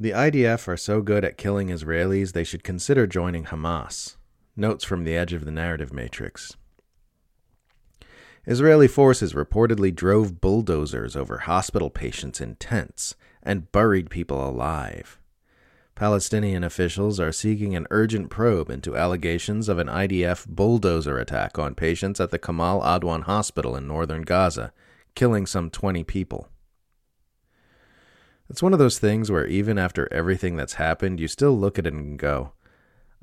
The IDF are so good at killing Israelis they should consider joining Hamas. Notes from the edge of the narrative matrix. Israeli forces reportedly drove bulldozers over hospital patients in tents and buried people alive. Palestinian officials are seeking an urgent probe into allegations of an IDF bulldozer attack on patients at the Kamal Adwan Hospital in northern Gaza, killing some 20 people. It's one of those things where even after everything that's happened, you still look at it and go,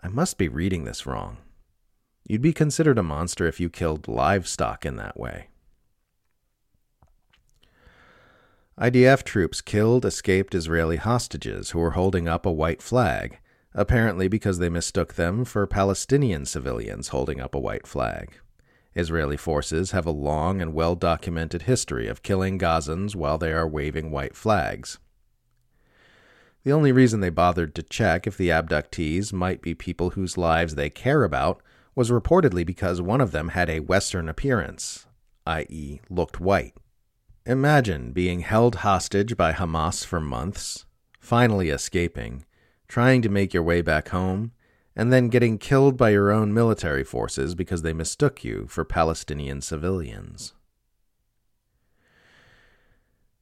I must be reading this wrong. You'd be considered a monster if you killed livestock in that way. IDF troops killed escaped Israeli hostages who were holding up a white flag, apparently because they mistook them for Palestinian civilians holding up a white flag. Israeli forces have a long and well documented history of killing Gazans while they are waving white flags. The only reason they bothered to check if the abductees might be people whose lives they care about was reportedly because one of them had a Western appearance, i.e., looked white. Imagine being held hostage by Hamas for months, finally escaping, trying to make your way back home, and then getting killed by your own military forces because they mistook you for Palestinian civilians.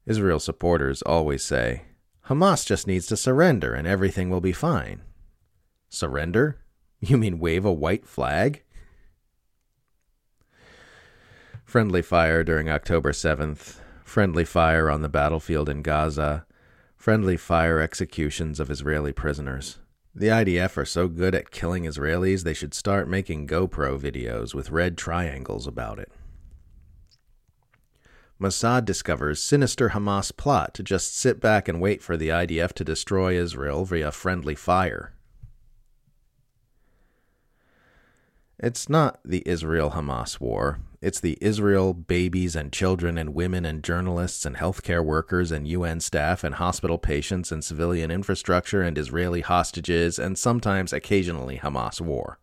Israel supporters always say, Hamas just needs to surrender and everything will be fine. Surrender? You mean wave a white flag? Friendly fire during October 7th friendly fire on the battlefield in Gaza, friendly fire executions of Israeli prisoners. The IDF are so good at killing Israelis, they should start making GoPro videos with red triangles about it. Mossad discovers sinister Hamas plot to just sit back and wait for the IDF to destroy Israel via friendly fire. It's not the Israel Hamas war. It's the Israel babies and children and women and journalists and healthcare workers and UN staff and hospital patients and civilian infrastructure and Israeli hostages and sometimes occasionally Hamas war.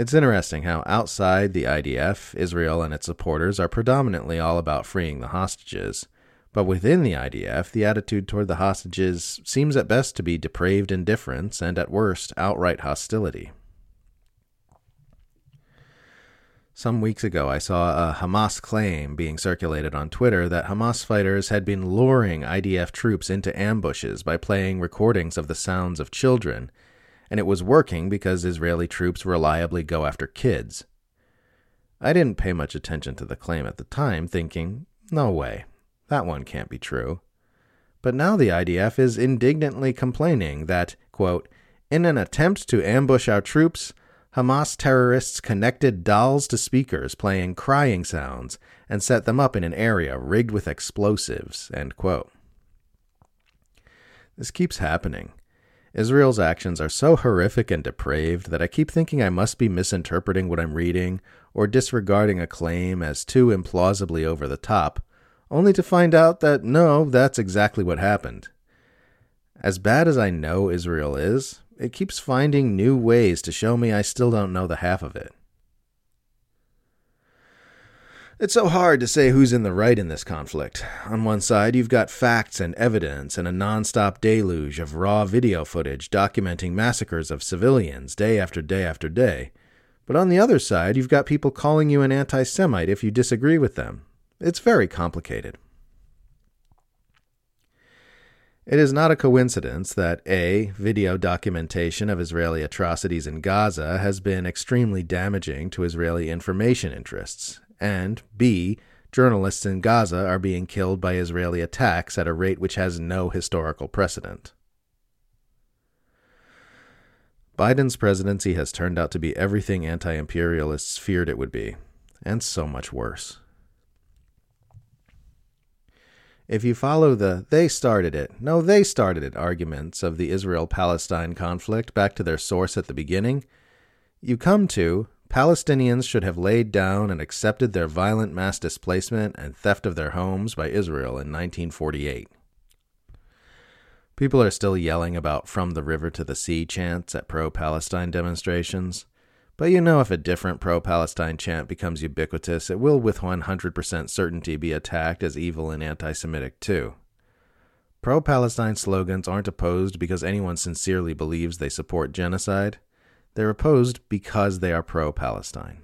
It's interesting how outside the IDF, Israel and its supporters are predominantly all about freeing the hostages but within the IDF, the attitude toward the hostages seems at best to be depraved indifference and at worst outright hostility. Some weeks ago, I saw a Hamas claim being circulated on Twitter that Hamas fighters had been luring IDF troops into ambushes by playing recordings of the sounds of children, and it was working because Israeli troops reliably go after kids. I didn't pay much attention to the claim at the time, thinking, no way, that one can't be true. But now the IDF is indignantly complaining that, quote, in an attempt to ambush our troops, Hamas terrorists connected dolls to speakers playing crying sounds and set them up in an area rigged with explosives. This keeps happening. Israel's actions are so horrific and depraved that I keep thinking I must be misinterpreting what I'm reading or disregarding a claim as too implausibly over the top, only to find out that no, that's exactly what happened. As bad as I know Israel is, it keeps finding new ways to show me I still don't know the half of it. It's so hard to say who's in the right in this conflict. On one side, you've got facts and evidence and a nonstop deluge of raw video footage documenting massacres of civilians day after day after day. But on the other side, you've got people calling you an anti Semite if you disagree with them, it's very complicated. It is not a coincidence that A. Video documentation of Israeli atrocities in Gaza has been extremely damaging to Israeli information interests, and B. Journalists in Gaza are being killed by Israeli attacks at a rate which has no historical precedent. Biden's presidency has turned out to be everything anti imperialists feared it would be, and so much worse. If you follow the they started it, no, they started it arguments of the Israel Palestine conflict back to their source at the beginning, you come to Palestinians should have laid down and accepted their violent mass displacement and theft of their homes by Israel in 1948. People are still yelling about from the river to the sea chants at pro Palestine demonstrations. But you know, if a different pro Palestine chant becomes ubiquitous, it will with 100% certainty be attacked as evil and anti Semitic too. Pro Palestine slogans aren't opposed because anyone sincerely believes they support genocide. They're opposed because they are pro Palestine.